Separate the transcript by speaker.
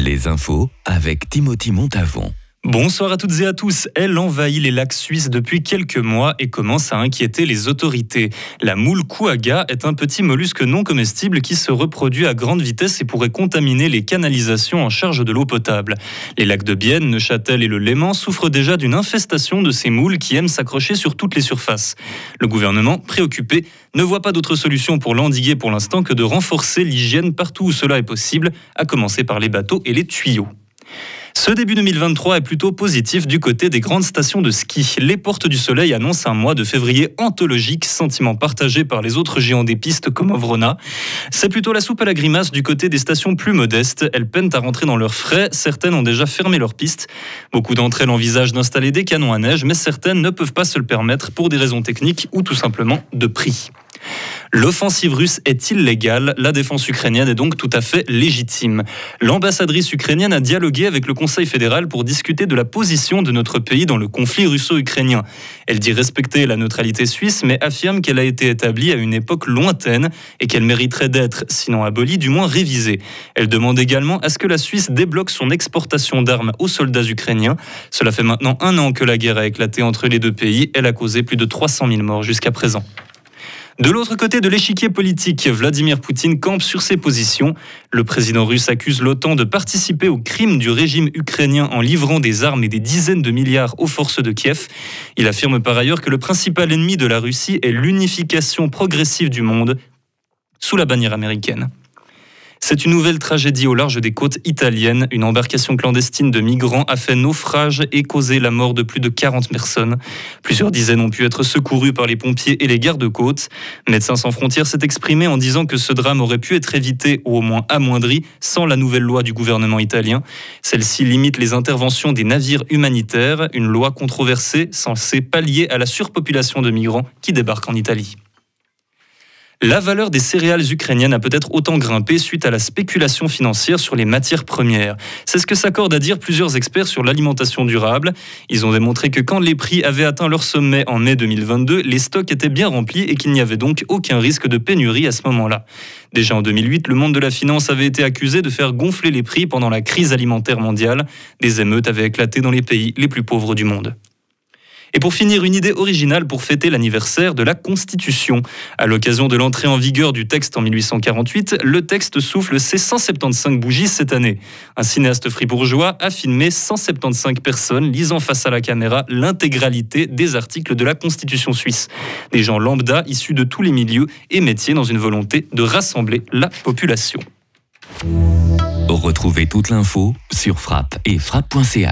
Speaker 1: Les infos avec Timothy Montavon.
Speaker 2: Bonsoir à toutes et à tous. Elle envahit les lacs suisses depuis quelques mois et commence à inquiéter les autorités. La moule kouaga est un petit mollusque non comestible qui se reproduit à grande vitesse et pourrait contaminer les canalisations en charge de l'eau potable. Les lacs de Bienne, Neuchâtel et le Léman souffrent déjà d'une infestation de ces moules qui aiment s'accrocher sur toutes les surfaces. Le gouvernement, préoccupé, ne voit pas d'autre solution pour l'endiguer pour l'instant que de renforcer l'hygiène partout où cela est possible, à commencer par les bateaux et les tuyaux. Ce début 2023 est plutôt positif du côté des grandes stations de ski. Les Portes du Soleil annoncent un mois de février anthologique, sentiment partagé par les autres géants des pistes comme Ovrona. C'est plutôt la soupe à la grimace du côté des stations plus modestes. Elles peinent à rentrer dans leurs frais. Certaines ont déjà fermé leurs pistes. Beaucoup d'entre elles envisagent d'installer des canons à neige, mais certaines ne peuvent pas se le permettre pour des raisons techniques ou tout simplement de prix. L'offensive russe est illégale, la défense ukrainienne est donc tout à fait légitime. L'ambassadrice ukrainienne a dialogué avec le Conseil fédéral pour discuter de la position de notre pays dans le conflit russo-ukrainien. Elle dit respecter la neutralité suisse, mais affirme qu'elle a été établie à une époque lointaine et qu'elle mériterait d'être, sinon abolie, du moins révisée. Elle demande également à ce que la Suisse débloque son exportation d'armes aux soldats ukrainiens. Cela fait maintenant un an que la guerre a éclaté entre les deux pays. Elle a causé plus de 300 000 morts jusqu'à présent. De l'autre côté de l'échiquier politique, Vladimir Poutine campe sur ses positions. Le président russe accuse l'OTAN de participer au crime du régime ukrainien en livrant des armes et des dizaines de milliards aux forces de Kiev. Il affirme par ailleurs que le principal ennemi de la Russie est l'unification progressive du monde sous la bannière américaine. C'est une nouvelle tragédie au large des côtes italiennes. Une embarcation clandestine de migrants a fait naufrage et causé la mort de plus de 40 personnes. Plusieurs dizaines ont pu être secourues par les pompiers et les gardes-côtes. Médecins sans frontières s'est exprimé en disant que ce drame aurait pu être évité ou au moins amoindri sans la nouvelle loi du gouvernement italien. Celle-ci limite les interventions des navires humanitaires, une loi controversée censée pallier à la surpopulation de migrants qui débarquent en Italie. La valeur des céréales ukrainiennes a peut-être autant grimpé suite à la spéculation financière sur les matières premières. C'est ce que s'accordent à dire plusieurs experts sur l'alimentation durable. Ils ont démontré que quand les prix avaient atteint leur sommet en mai 2022, les stocks étaient bien remplis et qu'il n'y avait donc aucun risque de pénurie à ce moment-là. Déjà en 2008, le monde de la finance avait été accusé de faire gonfler les prix pendant la crise alimentaire mondiale. Des émeutes avaient éclaté dans les pays les plus pauvres du monde. Et pour finir, une idée originale pour fêter l'anniversaire de la Constitution. À l'occasion de l'entrée en vigueur du texte en 1848, le texte souffle ses 175 bougies cette année. Un cinéaste fribourgeois a filmé 175 personnes lisant face à la caméra l'intégralité des articles de la Constitution suisse. Des gens lambda issus de tous les milieux et métiers dans une volonté de rassembler la population.
Speaker 1: Retrouvez toute l'info sur frappe et frappe.ch.